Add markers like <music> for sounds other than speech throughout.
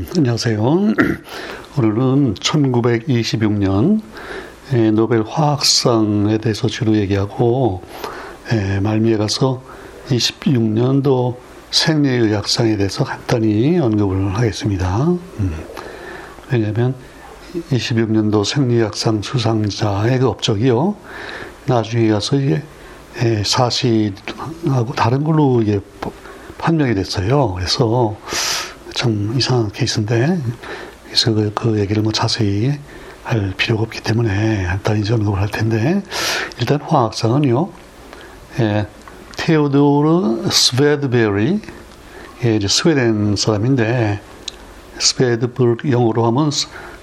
음, 안녕하세요. <clears throat> 오늘은 1926년 노벨 화학상에 대해서 주로 얘기하고 말미에 가서 26년도 생리의학상에 대해서 간단히 언급을 하겠습니다. 음, 왜냐하면 26년도 생리의학상 수상자의 그 업적이요. 나중에 가서 이게 사실하고 다른 걸로 이게 판명이 됐어요. 그래서 참 이상한 케이스인데 그래서 그, 그 얘기를 뭐 자세히 할 필요가 없기 때문에 일단 이제 언급을 할 텐데 일단 화학상은요 예, 테오도르 스베드베리 예, 이제 스웨덴 사람인데 스베드버그 영어로 하면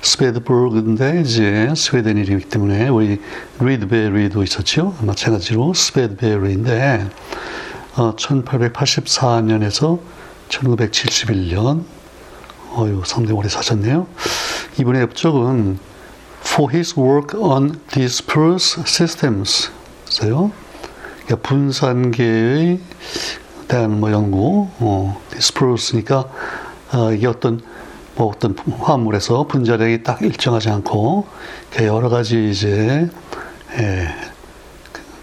스베드버그인데 이제 스웨덴 이름이기 때문에 우리 뤼드베리도 있었죠. 마찬가지로 스베드베리인데 어, 1884년에서 1971년, 어유 상당히 오래 사셨네요. 이분의 업적은 For his work on disperse systems. 그래요. 그러니까 분산계에 대한 뭐 연구, 어, disperse니까 어, 이게 어떤 뭐 어떤 화합물에서 분자력이 딱 일정하지 않고 여러 가지 이제 예,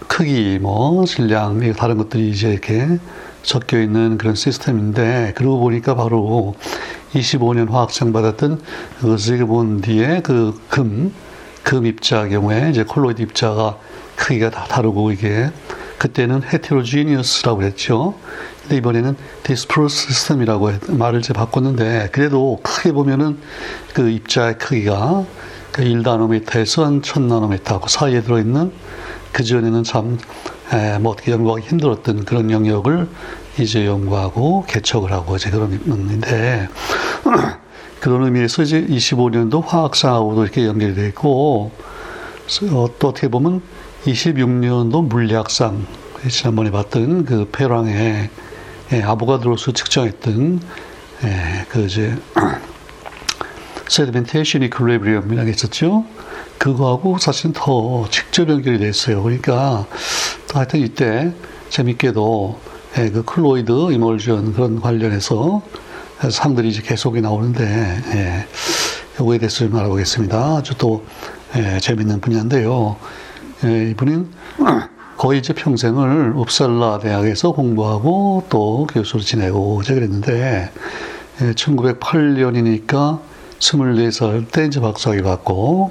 크기, 뭐 질량, 다른 것들이 이제 이렇게 섞여 있는 그런 시스템인데 그러고 보니까 바로 25년 화학상 받았던 그 지그몬디의 그 금, 금 입자 경우에 이제 콜로이드 입자가 크기가 다 다르고 이게 그때는 heterogeneous라고 그랬죠. 근데 이번에는 disperse 시스템이라고 말을 이제 바꿨는데 그래도 크게 보면은 그 입자의 크기가 그 1나노미터에서 한 1000나노미터 그 사이에 들어있는 그 전에는 참 에, 뭐 어떻게 연구하기 힘들었던 그런 영역을 이제 연구하고 개척을 하고 이제 그런 있는데 <clears throat> 그런 의미에서 이제 25년도 화학상하고도 이렇게 연결이 되어 있고 어, 또 어떻게 보면 26년도 물리학상 지난번에 봤던 그 페랑의 예, 아보가드로스 측정했던 예, 그 이제 세디멘테이션 이퀄리브리엄이라고 했었죠. 그거하고 사실은 더 직접 연결이 됐어요. 그러니까 하여튼 이때 재밌게도 예, 그 클로이드 이멀전 그런 관련해서 상들이 이제 계속 나오는데 예, 요거에 대해서 좀 알아보겠습니다. 아주 또 예, 재밌는 분야인데요. 예, 이분은 거의 이제 평생을 웁살라 대학에서 공부하고 또 교수로 지내고 이제 그랬는데 예, 1908년이니까 24살 때 이제 박사학위 받고,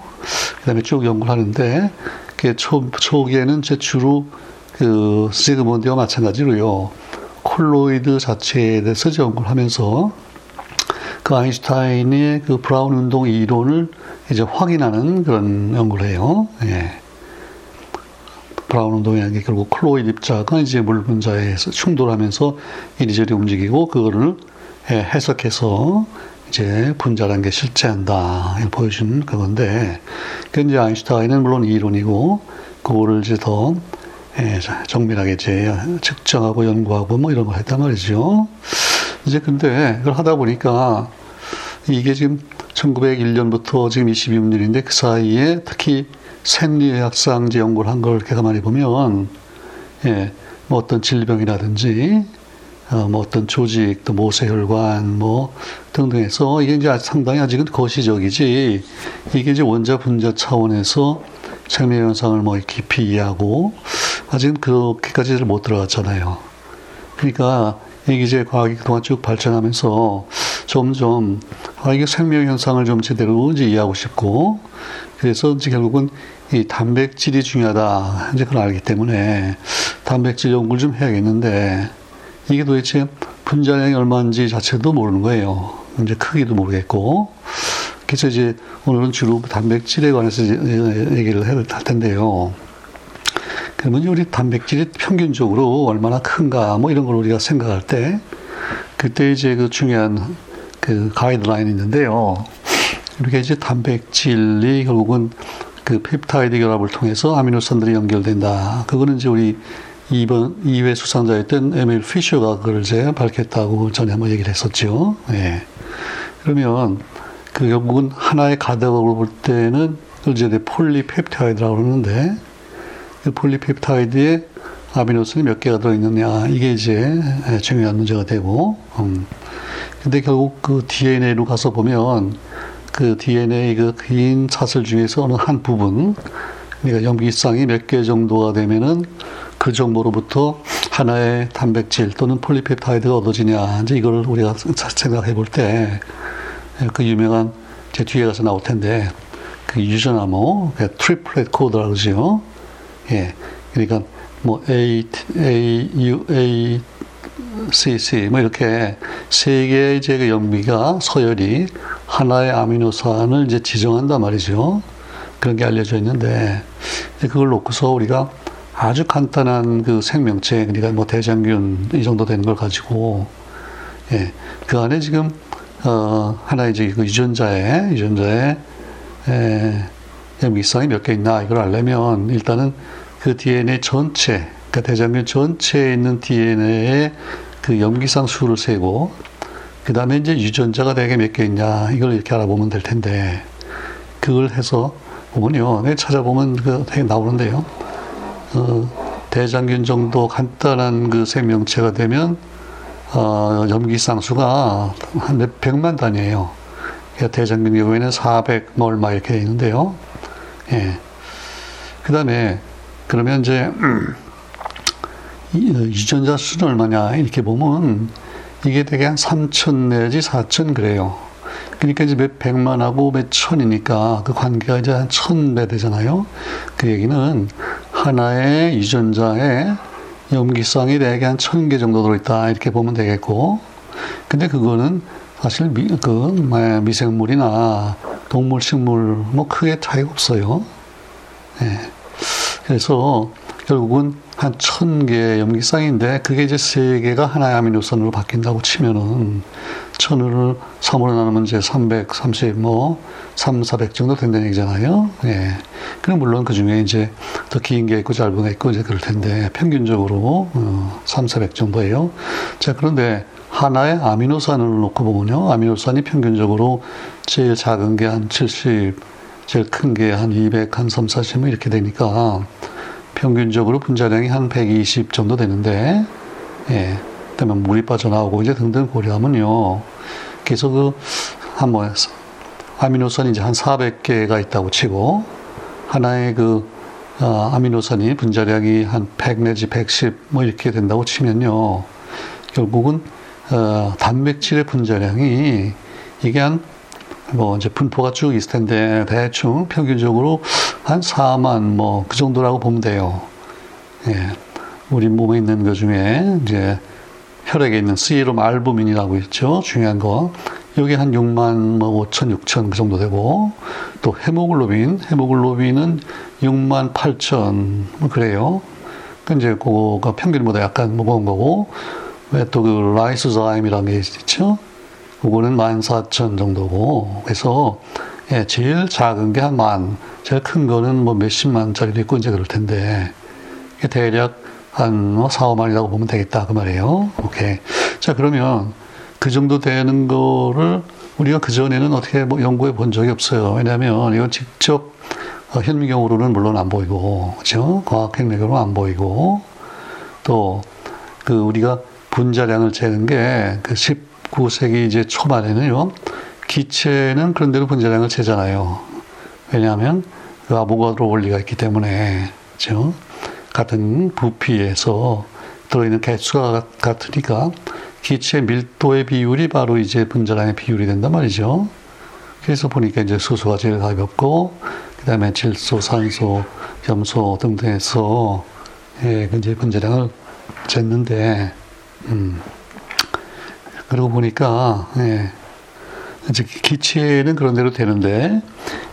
그 다음에 쭉 연구를 하는데, 그 초, 초기에는 제 주로 그 지그몬디와 마찬가지로요, 콜로이드 자체에 대해서 연구를 하면서, 그 아인슈타인의 그 브라운 운동 이론을 이제 확인하는 그런 연구를 해요. 예. 브라운 운동이라는 게 결국 콜로이드 입자가 이제 물 분자에서 충돌하면서 이리저리 움직이고 그거를 예, 해석해서 이제 분자라는 게 실제한다. 이걸 보여주는 그건데, 그 이제 아인슈타인은 물론 이론이고, 그거를 이제 더 예, 정밀하게 이제 측정하고 연구하고 뭐 이런 걸 했단 말이죠. 이제 근데 그걸 하다 보니까 이게 지금 1901년부터 지금 26년인데 그 사이에 특히 생리학상 제 연구를 한 걸 이렇게 가만히 보면, 예, 뭐 어떤 질병이라든지 어, 뭐 어떤 조직, 또 모세혈관, 뭐 등등해서 이게 이제 상당히 아직은 거시적이지 이게 이제 원자 분자 차원에서 생명 현상을 뭐 깊이 이해하고 아직은 그렇게까지를 못 들어갔잖아요. 그러니까 이게 이제 과학이 그동안 쭉 발전하면서 점점 아 이게 생명 현상을 좀 제대로 이제 이해하고 싶고 그래서 이제 결국은 이 단백질이 중요하다 이제 그걸 알기 때문에 단백질 연구를 좀 해야겠는데 이게 도대체 분자량이 얼마인지 자체도 모르는 거예요. 이제 크기도 모르겠고. 그래서 이제 오늘은 주로 단백질에 관해서 얘기를 할 텐데요. 그러면 우리 단백질이 평균적으로 얼마나 큰가 뭐 이런 걸 우리가 생각할 때 그때 이제 그 중요한 그 가이드라인이 있는데요. 이렇게 이제 단백질이 결국은 그 펩타이드 결합을 통해서 아미노산들이 연결된다. 그거는 이제 우리 2번 2회 수상자였던 에밀 피셔가 그걸 이제 밝혔다고 전에 한번 얘기를 했었죠. 예. 그러면 그 결국은 하나의 가닥으로 볼 때는 이제 폴리펩타이드라고 그러는데 그 폴리펩타이드에 아미노산이 몇 개가 들어있느냐 이게 이제 중요한 문제가 되고 음. 근데 결국 그 DNA로 가서 보면 그 DNA 그 긴 사슬 중에서 어느 한 부분, 그러니까 염기쌍이 몇 개 정도가 되면은 그 정도로부터 하나의 단백질 또는 폴리펩타이드가 얻어지냐. 이제 이걸 우리가 생각해 볼 때 그 유명한 제 뒤에 가서 나올 텐데 그 유전암호, 그 triplet code라고 그러죠. 예. 그러니까 뭐 A, A, U, A, C, C 뭐 이렇게 세 개의 이제 그 연비가 서열이 하나의 아미노산을 이제 지정한단 말이죠. 그런 게 알려져 있는데 그걸 놓고서 우리가 아주 간단한 그 생명체 그러니까 뭐 대장균 이 정도 되는 걸 가지고 예, 그 안에 지금 어 하나 이제 그 유전자에 유전자에 에, 염기성이 몇 개 있나 이걸 알려면 일단은 그 DNA 전체 그 대장균 전체에 있는 DNA의 그 염기상 수를 세고 그 다음에 이제 유전자가 대개 몇 개 있냐 이걸 이렇게 알아보면 될 텐데 그걸 해서 보면요. 네, 찾아보면 그 되게 나오는데요 어, 대장균 정도 간단한 그 생명체가 되면 어, 염기상수가 한 몇 백만 단위예요. 그러니까 대장균 경우에는 400뭐 얼마 이렇게 돼 있는데요. 예. 그 다음에 그러면 이제 유전자 수는 얼마냐 이렇게 보면 이게 되게 한 3천 내지 4천 그래요. 그러니까 이제 몇 백만하고 몇 천이니까 그 관계가 이제 한 천 배 되잖아요. 그 얘기는 하나의 유전자에 염기성이 대개 한 천 개 정도 들어있다 이렇게 보면 되겠고 근데 그거는 사실 미, 그 미생물이나 동물 식물 뭐 크게 차이가 없어요. 예. 그래서 결국은 한 천 개의 염기 쌍인데 그게 이제 세 개가 하나의 아미노산으로 바뀐다고 치면은 천을 3으로 나누면 이제 330, 뭐, 3, 400 정도 된다는 얘기잖아요. 예. 그럼 물론 그 중에 이제 더 긴 게 있고 짧은 게 있고 이제 그럴 텐데 평균적으로 어, 3, 400 정도예요. 자, 그런데 하나의 아미노산을 놓고 보면요. 아미노산이 평균적으로 제일 작은 게 한 70, 제일 큰 게 한 200, 한 3, 40, 뭐 이렇게 되니까 평균적으로 분자량이 한 120 정도 되는데, 예. 그다음에 물이 빠져나오고 이제 등등 고려하면요. 그래서 그, 한 뭐, 아미노산이 이제 한 400개가 있다고 치고, 하나의 그, 어, 아미노산이 분자량이 한 100 내지 110 뭐 이렇게 된다고 치면요. 결국은, 어, 단백질의 분자량이 이게 한, 뭐 이제 분포가 쭉 있을 텐데 대충 평균적으로 한 4만 뭐 그 정도라고 보면 돼요. 예. 우리 몸에 있는 것 중에 이제 혈액에 있는 세럼 알부민이라고 있죠. 중요한 거. 여기 한 6만 뭐 5천, 6천 그 정도 되고 또 헤모글로빈, 헤모글로빈은 6만 8천 뭐 그래요. 그 이제 그거가 평균보다 약간 무거운 거고 왜 또 그 라이소자임이라는 게 있죠. 그거는 14,000 정도고 그래서 예, 제일 작은 게 한 만, 제일 큰 거는 뭐 몇십만 짜리도 있고 이제 그럴 텐데 대략 한 4, 뭐 5만이라고 보면 되겠다. 그 말이에요. 오케이. 자, 그러면 그 정도 되는 거를 우리가 그 전에는 어떻게 뭐 연구해 본 적이 없어요. 왜냐하면 이건 직접 어, 현미경으로는 물론 안 보이고, 그죠? 과학핵력으로 안 보이고, 또 그 우리가 분자량을 재는 게 그 19세기 이제 초반에는요, 기체는 그런 대로 분자량을 재잖아요. 왜냐하면 그 아보가드로 원리가 있기 때문에, 그죠? 같은 부피에서 들어있는 개수가 같으니까 기체 밀도의 비율이 바로 이제 분자량의 비율이 된단 말이죠. 그래서 보니까 이제 수소가 제일 가볍고, 그 다음에 질소, 산소, 염소 등등해서, 예, 그 이제 분자량을 쟀는데, 음. 그러고 보니까, 예, 이제 기체는 그런 대로 되는데,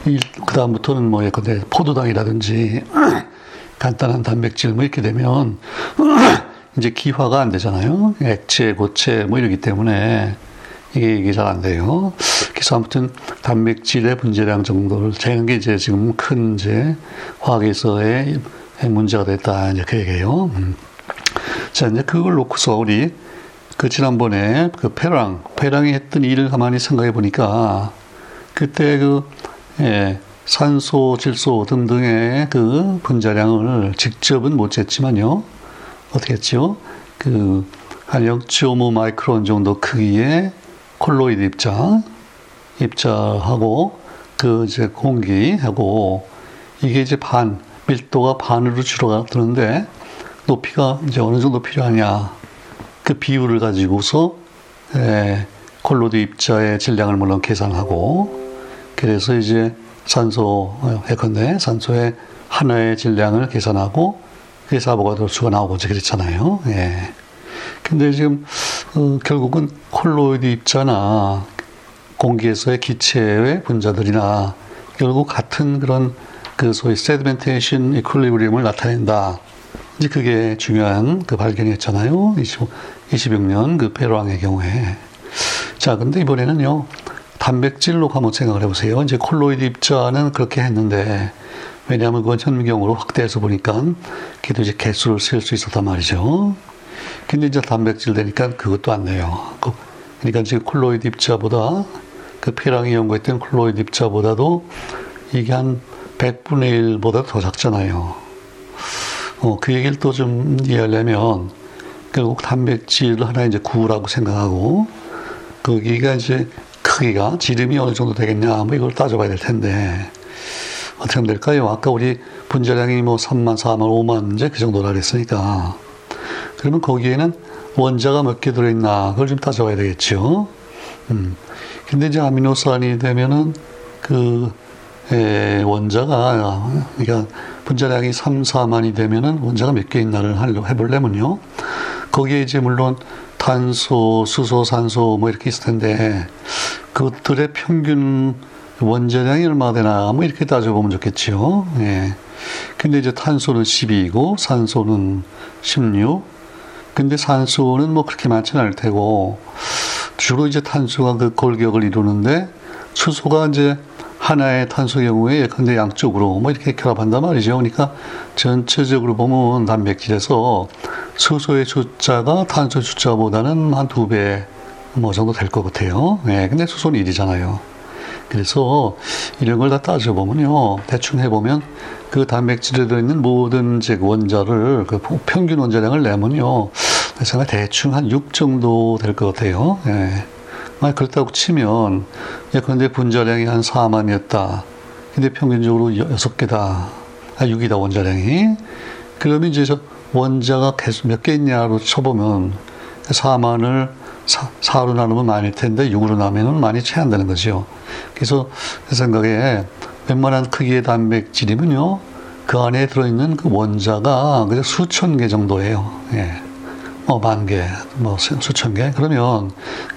그 다음부터는 뭐, 예컨대 포도당이라든지, <clears throat> 간단한 단백질 뭐 이렇게 되면 <clears throat> 이제 기화가 안 되잖아요. 액체, 고체 뭐 이러기 때문에 이게 이게 잘 안 돼요. 그래서 아무튼 단백질의 분자량 정도를 재는 게 이제 지금 큰 이제 화학에서의 문제가 됐다 이제 그 얘기예요. 음. 자 이제 그걸 놓고서 우리 그 지난번에 그 페랑 페랑이 했던 일을 가만히 생각해 보니까 그때 그 예. 산소, 질소 등등의 그 분자량을 직접은 못 쟀지만요. 어떻게 했죠? 그, 한 0.5 마이크론 정도 크기의 콜로이드 입자, 입자하고 그 이제 공기하고 이게 이제 반 밀도가 반으로 줄어드는데 높이가 이제 어느 정도 필요하냐 그 비율을 가지고서 에, 콜로이드 입자의 질량을 물론 계산하고 그래서 이제 산소 예컨대 산소의 하나의 질량을 계산하고 그래서 아보가드로 수가 나오고자 그랬잖아요. 예. 근데 지금 어, 결국은 콜로이드 입자나 공기에서의 기체의 분자들이나 결국 같은 그런 그 소위 sedimentation equilibrium을 나타낸다. 이제 그게 중요한 그 발견이었잖아요. 20, 26년 그 페랭의 경우에. 자, 근데 이번에는요, 단백질로 한번 생각을 해보세요. 이제 콜로이드 입자는 그렇게 했는데, 왜냐하면 그건 현미경으로 확대해서 보니까 걔도 이제 개수를 셀수 있었단 말이죠. 근데 이제 단백질 되니까 그것도 안 돼요. 그, 그러니까 지금 콜로이드 입자보다 그 피랑이 연구했던 콜로이드 입자보다도 이게 한 100분의 1보다 더 작잖아요. 어, 그 얘기를 또 좀 이해하려면 결국 단백질 하나 이제 구라고 생각하고 거기가 이제 크기가 지름이 어느 정도 되겠냐 뭐 이걸 따져봐야 될 텐데 어떻게 하면 될까요? 아까 우리 분자량이 뭐 3만, 4만, 5만 이제 그 정도라 그랬으니까 그러면 거기에는 원자가 몇 개 들어있나 그걸 좀 따져봐야 되겠죠. 음. 근데 이제 아미노산이 되면은 그 에, 원자가 그러니까 분자량이 3, 4만이 되면은 원자가 몇 개 있나를 하려고 해보려면요. 거기에 이제 물론 탄소, 수소, 산소 뭐 이렇게 있을 텐데 그것들의 평균 원자량이 얼마 되나 뭐 이렇게 따져보면 좋겠죠. 예. 근데 이제 탄소는 12이고 산소는 16. 근데 산소는 뭐 그렇게 많지는 않을 테고 주로 이제 탄소가 그 골격을 이루는데 수소가 이제 하나의 탄소 경우에 근데 양쪽으로 뭐 이렇게 결합한단 말이죠. 그러니까 전체적으로 보면 단백질에서 수소의 숫자가 탄소 숫자보다는 한 두 배 뭐 정도 될 것 같아요. 네, 근데 수소는 1이잖아요. 그래서 이런 걸 다 따져보면요. 대충 해보면 그 단백질에 들어있는 모든 원자를 그 평균 원자량을 내면요. 제가 대충 한 6 정도 될 것 같아요. 예. 만약 그렇다고 치면, 예컨대 분자량이 한 4만이었다. 근데 평균적으로 6개다. 아, 6이다, 원자량이. 그러면 이제 저 원자가 계속 몇 개 있냐로 쳐보면 4만을 4, 로 나누면 만일 텐데 6으로 나누면 많이 채 안 되는 거죠. 그래서 제 생각에 웬만한 크기의 단백질이면요. 그 안에 들어있는 그 원자가 그냥 수천 개 정도예요. 예. 뭐만 개, 뭐 수천 개. 그러면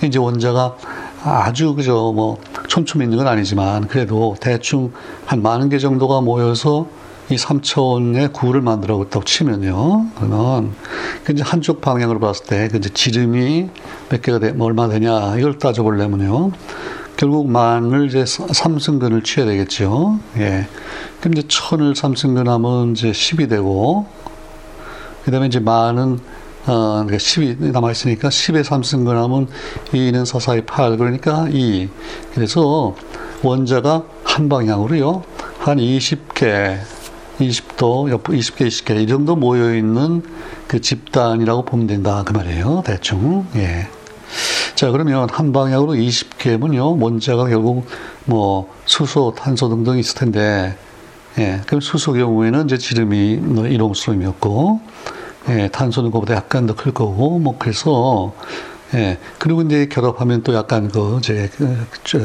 이제 원자가 아주 그저 뭐 촘촘히 있는 건 아니지만 그래도 대충 한 만 개 정도가 모여서 이 3차원의 구를 만들어봤다고 치면요. 그러면 그 이제 한쪽 방향으로 봤을 때그 이제 지름이 몇 개가 돼, 뭐 얼마 되냐 이걸 따져보려면요. 결국 만을 이제 삼승근을 취해야 되겠죠. 예. 그럼 이제 천을 삼승근하면 이제 10이 되고, 그 다음에 이제 만은 어, 그러니까 10이 남아있으니까 10에 3승 근 하면 2는 4, 4, 2, 8. 그러니까 2. 그래서 원자가 한 방향으로요. 한 20개, 20도, 20개, 20개, 이 정도 모여있는 그 집단이라고 보면 된다. 그 말이에요. 대충. 예. 자, 그러면 한 방향으로 20개면요. 원자가 결국 뭐 수소, 탄소 등등 있을 텐데, 예. 그럼 수소 경우에는 이제 지름이 뭐 이동수름이었고, 예, 탄소는 그보다 약간 더 클 거고, 뭐, 그래서, 예, 그리고 이제 결합하면 또 약간 그, 이제, 그, 저,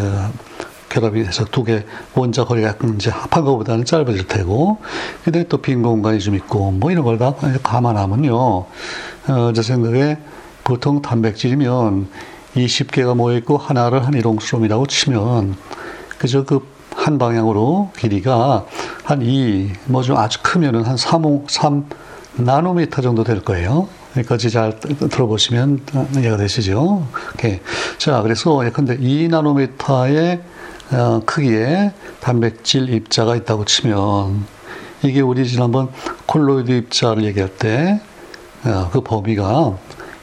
결합이 돼서 두 개 원자 거리가 약간 이제 합한 것보다는 짧아질 테고, 근데 또 빈 공간이 좀 있고, 뭐 이런 걸 다 감안하면요, 어, 제 생각에 보통 단백질이면 20개가 모여있고 하나를 한 일용수롬이라고 치면, 그저 그 한 방향으로 길이가 한 2, 뭐 좀 아주 크면은 한 3, 3, 나노미터 정도 될 거예요. 여기까지 잘 들어보시면 이해가 되시죠? 오케이. 자, 그래서 예컨대 2나노미터의 어, 크기의 단백질 입자가 있다고 치면 이게 우리 지난번 콜로이드 입자를 얘기할 때그 어, 범위가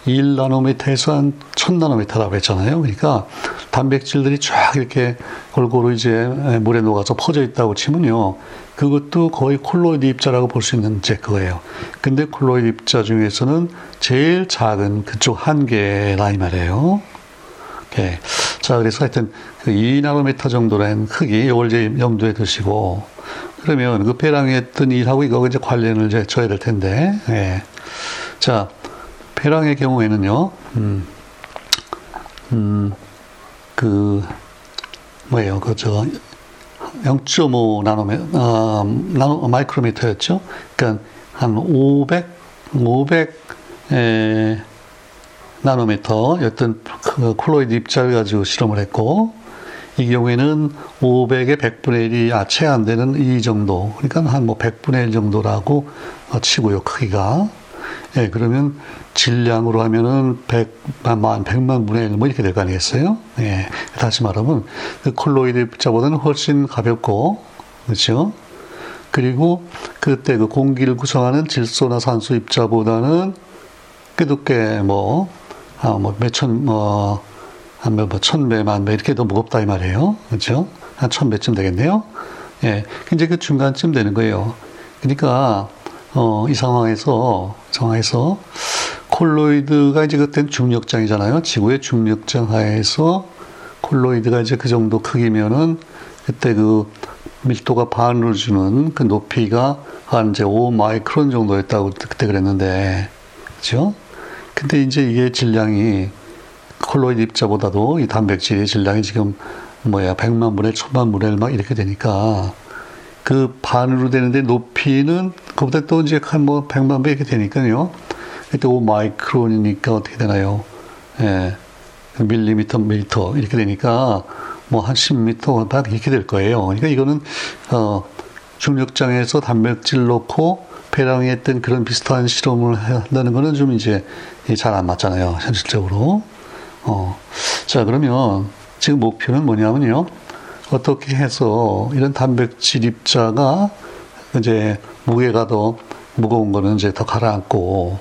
1나노미터에서 한 1000나노미터라고 했잖아요. 그러니까 단백질들이 쫙 이렇게 골고루 이제 물에 녹아서 퍼져 있다고 치면요. 그것도 거의 콜로이드 입자라고 볼 수 있는 제 거예요. 근데 콜로이드 입자 중에서는 제일 작은 그쪽 한계라 이 말이에요. 예. 자, 그래서 하여튼 그 2나노미터 정도라는 크기, 이걸 이제 염두에 두시고, 그러면 그 배랑에 했던 일하고 이거 이제 관련을 이제 줘야 될 텐데, 예. 자, 배랑의 경우에는요, 음, 음, 그, 뭐예요, 그, 저, 0.5 나노메, 어, 나노, 마이크로미터였죠? 그러니까 한 500, 500, 에, 나노미터 어떤 그 콜로이드 입자를 가지고 실험을 했고 이 경우에는 500의 100분의 1이 아, 채 안 되는 이 정도 그러니까 한 뭐 100분의 1 정도라고 치고요 크기가 예 그러면 질량으로 하면은 100만 100만 분의 1 뭐 이렇게 될 거 아니겠어요 예 다시 말하면 그 콜로이드 입자보다는 훨씬 가볍고 그렇죠 그리고 그때 그 공기를 구성하는 질소나 산소 입자보다는 그래도 꽤뭐 아, 뭐, 몇천, 뭐, 한 몇, 뭐, 천 배, 만 배, 이렇게 더 무겁다, 이 말이에요. 그렇죠? 한 천 배쯤 되겠네요. 예. 이제 그 중간쯤 되는 거예요. 그러니까, 어, 이 상황에서, 상황에서, 콜로이드가 이제 그땐 중력장이잖아요. 지구의 중력장 하에서 콜로이드가 이제 그 정도 크기면은 그때 그 밀도가 반을 주는 그 높이가 한 이제 5 마이크론 정도였다고 그때 그랬는데, 그죠? 근데 이제 이게 질량이 콜로이드 입자보다도 이 단백질의 질량이 지금 뭐야 백만 분의 천만 분의 막 이렇게 되니까 그 반으로 되는데 높이는 그보다 또 이제 한뭐 백만 배 이렇게 되니까요. 그때 5 마이크론이니까 어떻게 되나요? 예. 밀리미터, 미터 이렇게 되니까 뭐 한 10미터 다 이렇게 될 거예요. 그러니까 이거는 어 중력장에서 단백질 넣고 배랑에 했던 그런 비슷한 실험을 한다는 거는 좀 이제 잘 안 맞잖아요. 현실적으로. 어. 자, 그러면 지금 목표는 뭐냐면요. 어떻게 해서 이런 단백질 입자가 이제 무게가 더 무거운 거는 이제 더 가라앉고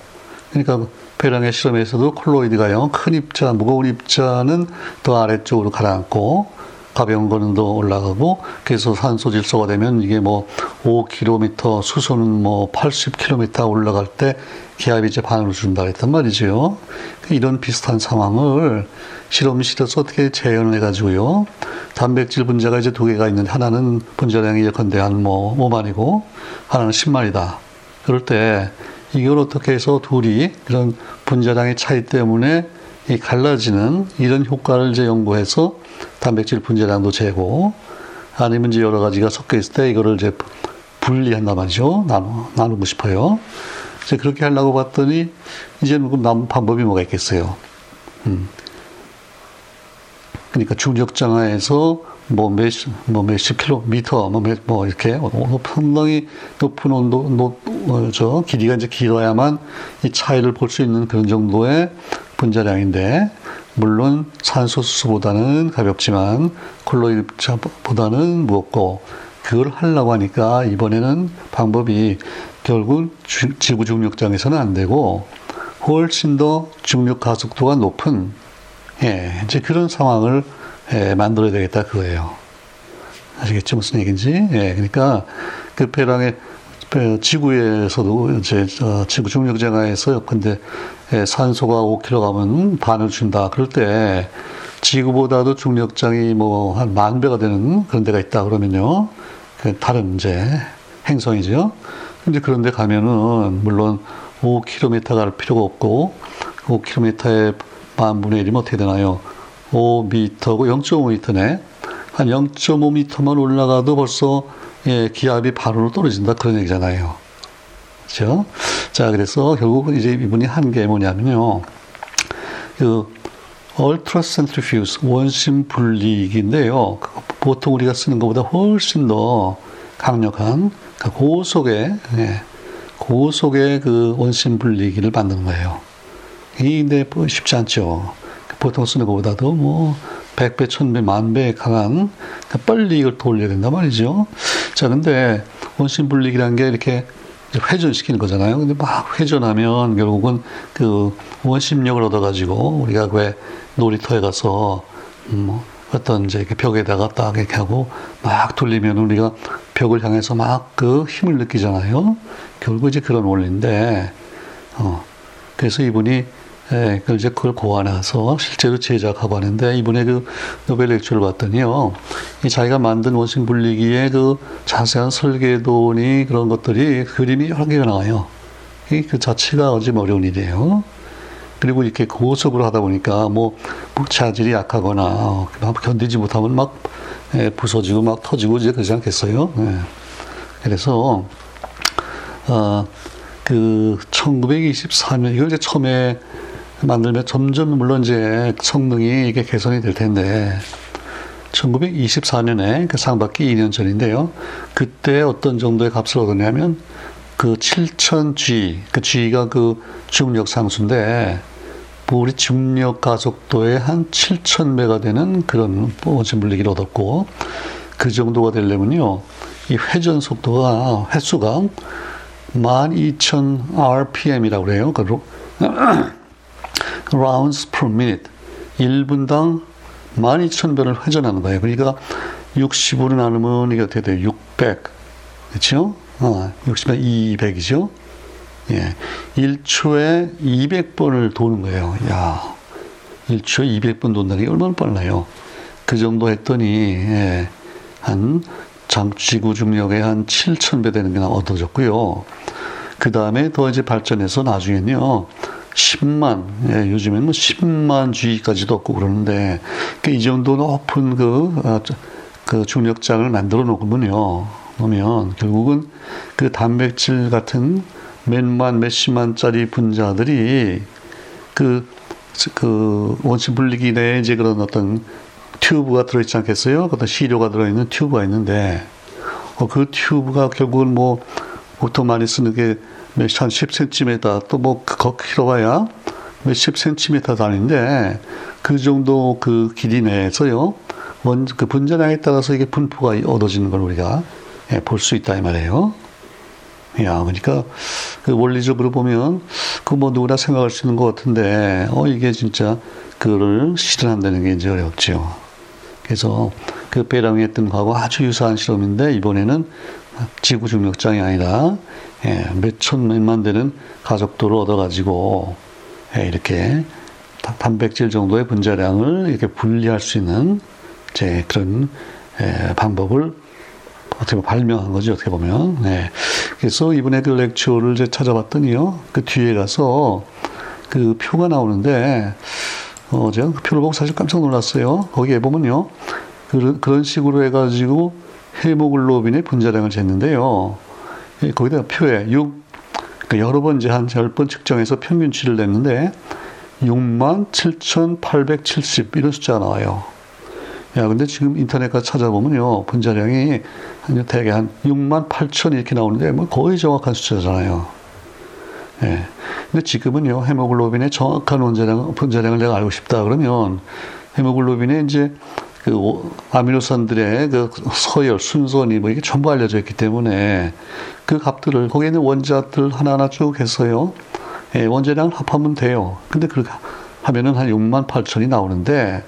그러니까 배랑의 실험에서도 콜로이드가요. 큰 입자, 무거운 입자는 더 아래쪽으로 가라앉고 가벼운 거는 더 올라가고 그래서 산소 질소가 되면 이게 뭐 5km 수소는 뭐 80km 올라갈 때 기압이 이제 반으로 준다 했단 말이죠. 이런 비슷한 상황을 실험실에서 어떻게 재현을 해가지고요. 단백질 분자가 이제 두 개가 있는데 하나는 분자량이 예컨대 한뭐 5만이고 하나는 10만이다. 그럴 때 이걸 어떻게 해서 둘이 그런 분자량의 차이 때문에 이 갈라지는 이런 효과를 이제 연구해서 단백질 분자량도 재고 아니면 이제 여러 가지가 섞여 있을 때 이거를 이제 분리한단 말이죠. 나누, 나누고 싶어요. 이제 그렇게 하려고 봤더니 이제는 그 남은 방법이 뭐가 있겠어요. 음. 그러니까 중력 장하에서 뭐 몇, 뭐 몇십 킬로미터, 뭐, 몇, 뭐 이렇게 상당히 높은 온도, 높, 어, 저 길이가 이제 길어야만 이 차이를 볼 수 있는 그런 정도의 분자량인데 물론 산소 수소보다는 가볍지만 콜로이드보다는 무겁고 그걸 하려고 하니까 이번에는 방법이 결국 지구 중력장에서는 안 되고 훨씬 더 중력 가속도가 높은 예, 이제 그런 상황을 예, 만들어야 되겠다 그거예요. 아시겠죠 무슨 얘기인지? 예, 그러니까 그 배랑의 지구에서도 이제 지구 중력장하에서 근데 예, 산소가 5kg 가면 반을 준다. 그럴 때 지구보다도 중력장이 뭐 한 만 배가 되는 그런 데가 있다 그러면요. 그 다른 이제 행성이죠. 근데 그런 데 가면은 물론 5km 갈 필요가 없고 5km에 만 분의 1이면 어떻게 되나요? 5m고 0.5m네. 한 0.5m만 올라가도 벌써 예, 기압이 반으로 떨어진다 그런 얘기잖아요. 그렇죠? 자, 그래서 결국은 이제 이분이 한 게 뭐냐면요. 그 ultra centrifuge 원심 분리기인데요. 보통 우리가 쓰는 것보다 훨씬 더 강력한 그 고속의 예, 고속의 그 원심 분리기를 만드는 거예요. 이데 뭐 쉽지 않죠. 보통 쓰는 것보다도 뭐 100배, 1000배, 만배 강한 그 빨리 이걸 돌려야 된단 말이죠. 자, 근데 원심 분리기라는 게 이렇게 회전시키는 거잖아요. 근데 막 회전하면 결국은 그 원심력을 얻어가지고 우리가 왜 놀이터에 가서 음, 뭐 어떤 이제 벽에다가 딱 이렇게 하고 막 돌리면 우리가 벽을 향해서 막 그 힘을 느끼잖아요. 결국 이제 그런 원리인데, 어, 그래서 이분이 예, 그 이제 그걸 고안해서 실제로 제작하고 하는데 이번에 그 노벨 렉처를 봤더니요. 이 자기가 만든 원심 분리기의 그 자세한 설계도니 그런 것들이 그림이 여러 개가 나와요. 이 그 자체가 어지 어려운 일이에요. 그리고 이렇게 고속으로 하다 보니까 뭐, 뭐 자질이 약하거나 어, 견디지 못하면 막 예, 부서지고 막 터지고 이제 그러지 않겠어요? 예. 그래서 어, 그 1924년 이걸 이제 처음에 만들면 점점 물론 이제 성능이 이게 개선이 될 텐데 1924년에 그 상받기 2년 전인데요. 그때 어떤 정도의 값을 얻었냐면 그 7000G, 그 G가 그 중력 상수인데 우리 중력 가속도의 한 7000배가 되는 그런 원심 분리기를 얻었고 그 정도가 되려면요. 이 회전 속도가 횟수가 12,000 RPM이라고 그래요. 그 rounds per minute. 1분당 12,000배를 회전하는 거예요. 그러니까 60으로 나누면 이게 어떻게 돼요? 600. 그렇죠? 어, 60은 200이죠? 예. 1초에 200번을 도는 거예요. 야. 1초에 200번 돈다는 게 얼마나 빨라요. 그 정도 했더니, 예. 한, 장, 지구 중력의 한 7,000배 되는 게 얻어졌고요. 그 다음에 더 이제 발전해서 나중에는요, 10만, 예, 요즘에는 뭐 10만 G까지도 없고 그러는데, 그이 정도 높은 그, 아, 그 중력장을 만들어 놓으면요, 놓으면 결국은 그 단백질 같은 몇만, 몇십만짜리 분자들이 그, 그 원심 분리기 내에 이제 그런 어떤 튜브가 들어있지 않겠어요? 어떤 시료가 들어있는 튜브가 있는데, 어, 그 튜브가 결국은 뭐, 보통 많이 쓰는 게 몇, 한 10cm, 또 뭐, 거 길어봐야 몇십 cm 단위인데, 그 정도 그 길이 내에서요, 원, 그 분자량에 따라서 이게 분포가 얻어지는 걸 우리가 예, 볼 수 있다, 이 말이에요. 야, 그러니까 그 원리적으로 보면 그 뭐 누구나 생각할 수 있는 것 같은데, 어, 이게 진짜 그거를 실현한다는 게 이제 어렵죠. 그래서 그 배랑에 했던 거하고 아주 유사한 실험인데, 이번에는 지구 중력장이 아니라 예, 몇천 몇만 되는 가속도를 얻어가지고 예, 이렇게 단백질 정도의 분자량을 이렇게 분리할 수 있는 제 그런 예, 방법을 어떻게 보면 발명한 거죠 어떻게 보면. 네. 그래서 이번에 그 렉처를 이제 찾아봤더니요 그 뒤에 가서 그 표가 나오는데 어 제가 그 표를 보고 사실 깜짝 놀랐어요. 거기에 보면요 그런 그런 식으로 해가지고 헤모글로빈의 분자량을 쟀는데요. 거기다 표에 6, 그러니까 여러 번 이제 한 10번 측정해서 평균치를 냈는데 6만 7,870 이런 숫자가 나와요. 야, 근데 지금 인터넷 가서 찾아보면요. 분자량이 한 대개 한 6만 8천 이렇게 나오는데 뭐 거의 정확한 숫자잖아요. 예. 근데 지금은요. 헤모글로빈의 정확한 원자량, 분자량을 내가 알고 싶다 그러면 헤모글로빈의 이제 그 아미노산들의 그 서열, 순서니 뭐 이게 전부 알려져 있기 때문에 그 값들을 거기에 있는 원자들 하나하나 쭉 해서요. 예, 원자량을 합하면 돼요. 근데 그렇게 하면은 한 6만 8천이 나오는데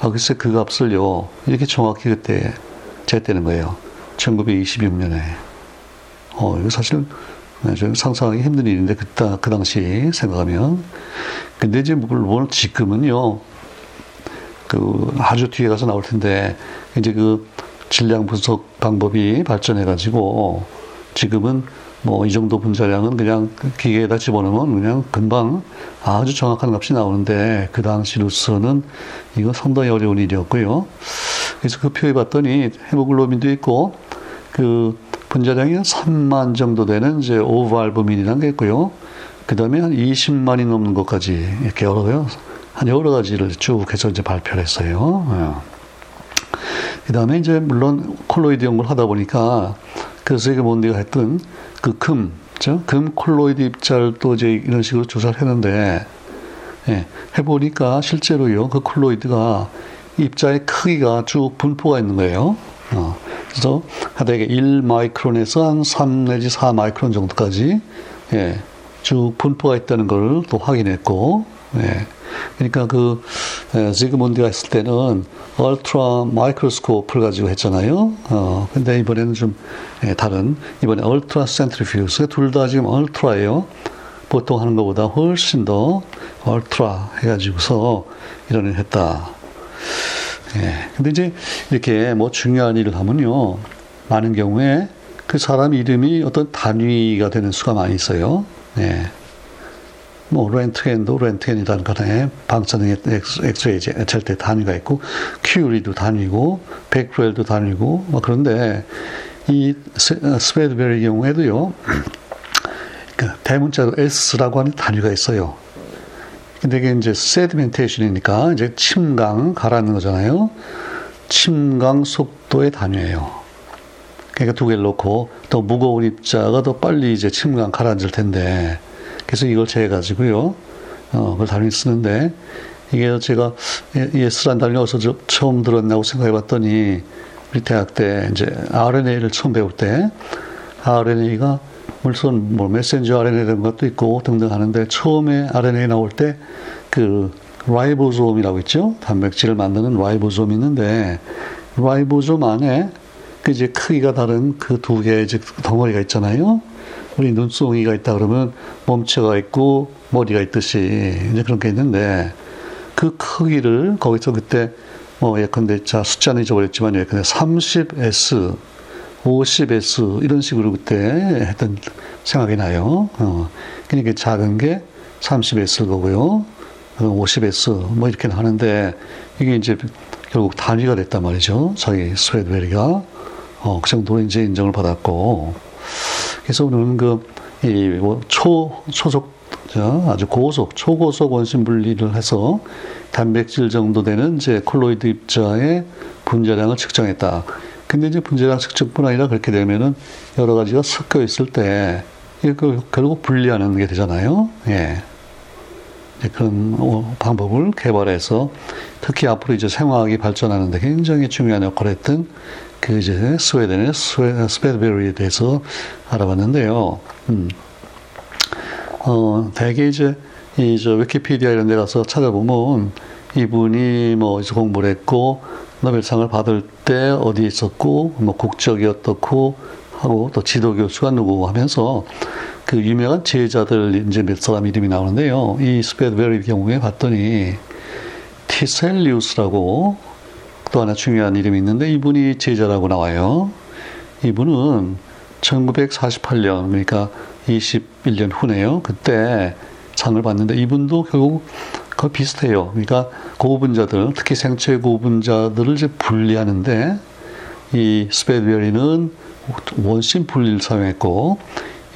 아, 글쎄 그 값을요. 이렇게 정확히 그때 쟀다는 거예요. 1926년에. 어, 이거 사실 좀 상상하기 힘든 일인데 그때 그 당시 생각하면 근데 이제 물론 지금은요 그 아주 뒤에 가서 나올 텐데 이제 그 질량 분석 방법이 발전해 가지고 지금은 뭐 이 정도 분자량은 그냥 기계에다 집어넣으면 그냥 금방 아주 정확한 값이 나오는데 그 당시로서는 이거 상당히 어려운 일이었고요. 그래서 그 표에 봤더니 헤모글로빈도 있고 그 분자량이 한 3만 정도 되는 이제 오브알부민이라는 게 있고요. 그 다음에 한 20만이 넘는 것까지 이렇게 여러 요. 한 여러 가지를 쭉 해서 이제 발표를 했어요. 예. 그 다음에 이제 물론 콜로이드 연구를 하다 보니까 그 세계 몬디가 했던 그 금, 금 콜로이드 입자를 또 이제 이런 식으로 조사를 했는데, 예, 해보니까 실제로요, 그 콜로이드가 입자의 크기가 쭉 분포가 있는 거예요. 어, 그래서 하다게 1 마이크론에서 한 3 내지 4 마이크론 정도까지, 예, 쭉 분포가 있다는 걸 또 확인했고, 예. 그러니까 그 지그몬드가 했을 때는 얼트라 마이크로스코프를 가지고 했잖아요. 어, 근데 이번에는 좀 다른 이번에 얼트라 센트리퓨스 둘 다 지금 얼트라예요. 보통 하는 것보다 훨씬 더 얼트라 해가지고서 이런 일을 했다. 예. 근데 이제 이렇게 뭐 중요한 일을 하면요. 많은 경우에 그 사람 이름이 어떤 단위가 되는 수가 많이 있어요. 예. 뭐 렌트겐도 렌트겐이라는 하나의 방사능의 엑스레이 절대 단위가 있고 큐리도 단위고 베크렐도 단위고 뭐 그런데 이 스웨드베리 경우에도요 그 대문자로 S라고 하는 단위가 있어요. 근데 이게 이제 세디멘테이션이니까 이제 침강 가라는 거잖아요. 침강 속도의 단위예요. 그러니까 두 개를 놓고 더 무거운 입자가 더 빨리 이제 침강 가라앉을 텐데 그래서 이걸 재가지고요. 어, 그걸 단위 쓰는데 이게 제가 예스란 단위 어디서 처음 들었냐고 생각해 봤더니 우리 대학 때 이제 RNA를 처음 배울 때 RNA가 물론 뭐 메신저 RNA 이런 것도 있고 등등 하는데 처음에 RNA 나올 때 그 라이보솜이라고 있죠. 단백질을 만드는 라이보솜이 있는데 라이보솜 안에 그 이제 크기가 다른 그 두 개의 덩어리가 있잖아요. 우리 눈송이가 있다 그러면 몸체가 있고 머리가 있듯이 이제 그런 게 있는데 그 크기를 거기서 그때 뭐 예컨대 자 숫자는 잊어버렸지만 예컨대 30S 50S 이런 식으로 그때 했던 생각이 나요. 어. 그러니까 작은 게 30S 거고요. 50S 뭐 이렇게 하는데 이게 이제 결국 단위가 됐단 말이죠. 저희 스웨드베리가 어, 그 정도로 이제 인정을 받았고 그래서 우리는 그이 뭐초 초속 아주 고속 초고속 원심 분리를 해서 단백질 정도 되는 이제 콜로이드 입자의 분자량을 측정했다. 근데 이제 분자량 측정뿐 아니라 그렇게 되면은 여러 가지가 섞여 있을 때 이거 결국 분리하는 게 되잖아요. 예. 그런 어, 방법을 개발해서 특히 앞으로 이제 생화학이 발전하는데 굉장히 중요한 역할을 했던 그 이제 스웨덴의 스웨, 스페드베리에 대해서 알아봤는데요. 음. 어, 대개 이제 이저 위키피디아 이런 데 가서 찾아보면 이분이 뭐 공부를 했고 노벨상을 받을 때 어디에 있었고 뭐 국적이 어떻고 하고 또 지도 교수가 누구 하면서 그 유명한 제자들 이제 몇 사람 이름이 나오는데요. 이 스페드베리 경우에 봤더니 티셀리우스라고 또 하나 중요한 이름이 있는데 이분이 제자라고 나와요. 이분은 1948년 그러니까 21년 후네요. 그때 상을 받는데 이분도 결국 그 비슷해요. 그러니까 고분자들, 특히 생체 고분자들을 이제 분리하는데 이 스페드베리는 원심 분리를 사용했고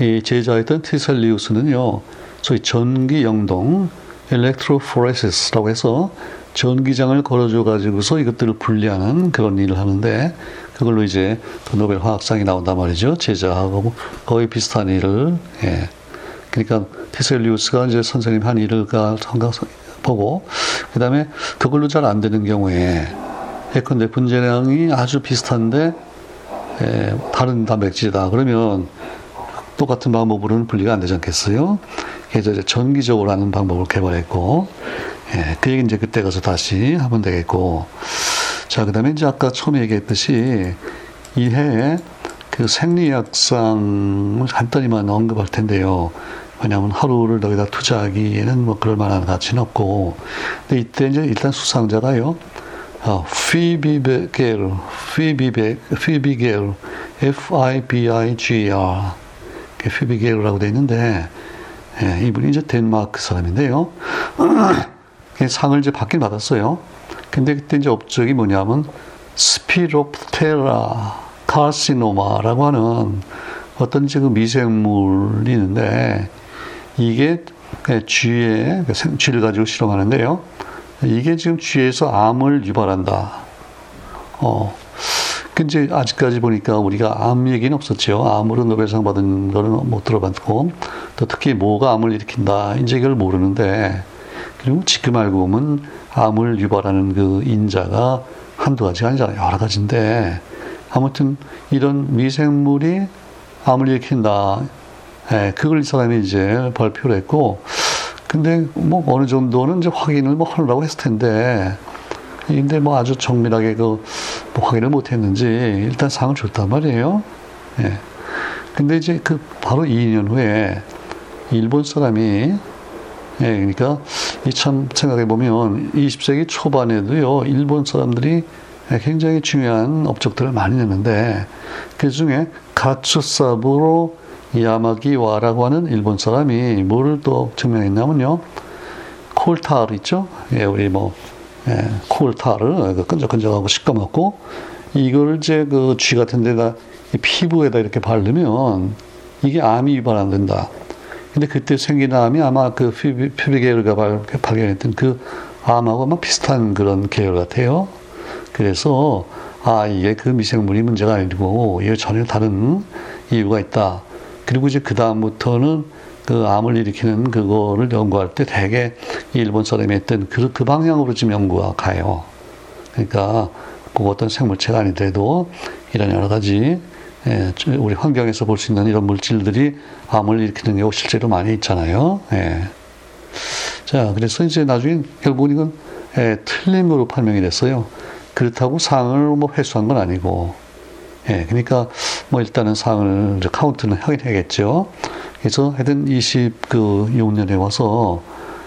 이 제자였던 티셀리우스는요, 소위 전기 영동, 엘렉트로포레시스라고 해서 전기장을 걸어줘 가지고서 이것들을 분리하는 그런 일을 하는데 그걸로 이제 그 노벨 화학상이 나온단 말이죠. 제자하고 거의 비슷한 일을 예. 그러니까 티셀리우스가 이제 선생님 한 일을 가 보고 그다음에 그걸로 잘 안 되는 경우에 예컨대 분자량이 아주 비슷한데 에, 다른 단백질이다 그러면 똑같은 방법으로는 분리가 안 되지 않겠어요? 그래서 이제 전기적으로 하는 방법을 개발했고 예, 그 얘기 이제 그때 가서 다시 하면 되겠고 자 그 다음에 이제 아까 처음에 얘기했듯이 이 해에 그 생리학상을 간단히만 언급할 텐데요. 왜냐하면 하루를 거기다 투자하기에는 뭐 그럴 만한 가치는 없고. 근데 이때 이제 일단 수상자가요. 어, 피비게르, 피비베, 피비게르, F-I-B-I-G-R. 피비게르라고 돼 있는데, 예, 이분이 이제 덴마크 사람인데요. <clears throat> 상을 이제 받긴 받았어요. 근데 그때 이제 업적이 뭐냐면, 스피롭테라 카시노마라고 하는 어떤 그 미생물이 있는데, 이게 쥐에 쥐를 가지고 실험하는데요. 이게 지금 쥐에서 암을 유발한다. 어. 근데 아직까지 보니까 우리가 암 얘기는 없었죠. 암으로 노벨상 받은 거는 못 들어봤고, 또 특히 뭐가 암을 일으킨다. 이제 이걸 모르는데, 그리고 지금 알고 보면 암을 유발하는 그 인자가 한두 가지가 아니잖아요. 여러 가지인데, 아무튼 이런 미생물이 암을 일으킨다. 예, 그걸 이 사람이 이제 발표를 했고, 근데 뭐 어느 정도는 이제 확인을 뭐 하려고 했을 텐데, 근데 뭐 아주 정밀하게 그 뭐 확인을 못 했는지 일단 상을 줬단 말이에요. 예. 근데 이제 그 바로 2년 후에 일본 사람이 예, 그러니까 이 참 생각해 보면 20세기 초반에도요 일본 사람들이 굉장히 중요한 업적들을 많이 냈는데 그 중에 가츠사부로 야마기와라고 하는 일본 사람이 뭐를 또 증명했냐면요 콜타르 있죠 예, 우리 뭐 예, 그 끈적끈적하고 시꺼멓고 이걸 이제 그 쥐 같은 데다 피부에다 이렇게 바르면 이게 암이 유발 안 된다. 근데 그때 생긴 암이 아마 그 퓨비게르가 발견했던 그 암하고 아마 비슷한 그런 계열 같아요. 그래서 아 이게 그 미생물이 문제가 아니고 이게 전혀 다른 이유가 있다. 그리고 이제 그 다음부터는 그 암을 일으키는 그거를 연구할 때 대개 일본 사람이 했던 그, 그 방향으로 지금 연구가 가요. 그러니까 꼭 어떤 생물체가 아니더라도 이런 여러 가지 예, 우리 환경에서 볼 수 있는 이런 물질들이 암을 일으키는 경우 실제로 많이 있잖아요. 예. 자, 그래서 이제 나중에 결국은 이건 예, 틀린 거로 판명이 됐어요. 그렇다고 상을 뭐 회수한 건 아니고, 예, 그러니까 뭐 일단은 상을 카운트는 하긴 해야겠죠. 그래서 하여튼 26년에 와서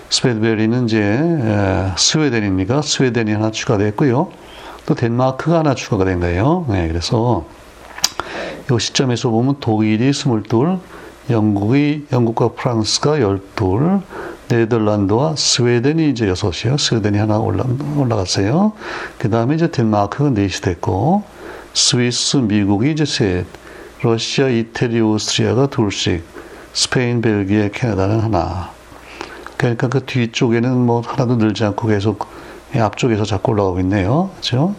스웨드베리는 이제 예, 스웨덴입니까? 스웨덴이 하나 추가됐고요. 또 덴마크가 하나 추가가 된 거예요. 네, 그래서 이 시점에서 보면 독일이 22, 영국이, 영국과 프랑스가 12, 네덜란드와 스웨덴이 이제 6이요. 스웨덴이 하나 올라, 올라갔어요. 그 다음에 이제 덴마크가 4이 됐고, 스위스, 미국이 이제 셋, 러시아, 이태리, 오스트리아가 둘씩, 스페인, 벨기에, 캐나다는 하나. 그러니까 그 뒤쪽에는 뭐 하나도 늘지 않고 계속 앞쪽에서 자꾸 올라가고 있네요. 그렇죠?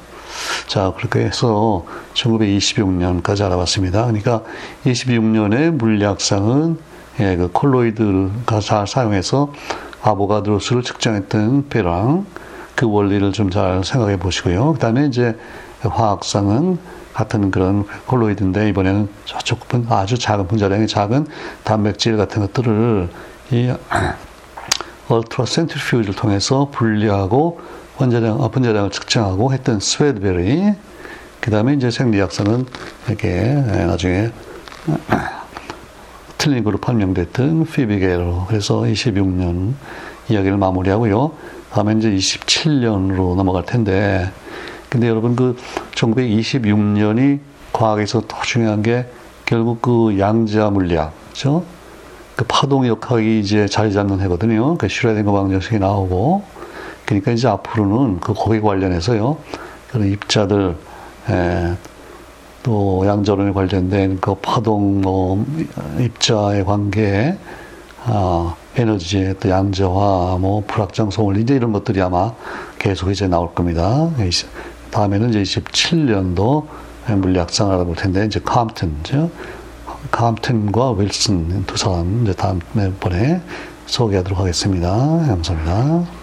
자, 그렇게 해서 1926년까지 알아봤습니다. 그러니까 26년에 물리학상은 예, 그 콜로이드가 잘 사용해서 아보가드로스를 측정했던 베랑 그 원리를 좀 잘 생각해 보시고요. 그 다음에 이제 화학상은 같은 그런 콜로이드인데 이번에는 저쪽 아주 작은 분자량이 작은 단백질 같은 것들을 이 <clears throat> 얼트라 센트리퓨즈를 통해서 분리하고 원자량, 어, 분자량을 측정하고 했던 스웨드베리, 그 다음에 이제 생리학상은 이렇게 나중에 <clears throat> 틀린 그로 판명됐던 피비게로. 그래서 26년 이야기를 마무리하고요. 다음에 이제 27년으로 넘어갈 텐데, 근데 여러분 그 1926년이 과학에서 더 중요한 게 결국 그 양자 물리학, 그죠? 그 파동 역학이 이제 자리 잡는 해거든요. 그 슈레딩거 방정식이 나오고, 그러니까 이제 앞으로는 그 고객 관련해서요. 그런 입자들, 에, 또 양자론에 관련된 그 파동, 뭐, 입자의 관계, 아, 에너지의 또 양자화, 뭐, 소물, 이제 이런 것들이 아마 계속 이제 나올 겁니다. 다음에는 이제 27년도 물리학상 알아볼 텐데, 이제 캄튼, 캄튼과 윌슨 두 사람 이제 다음번에 소개하도록 하겠습니다. 감사합니다.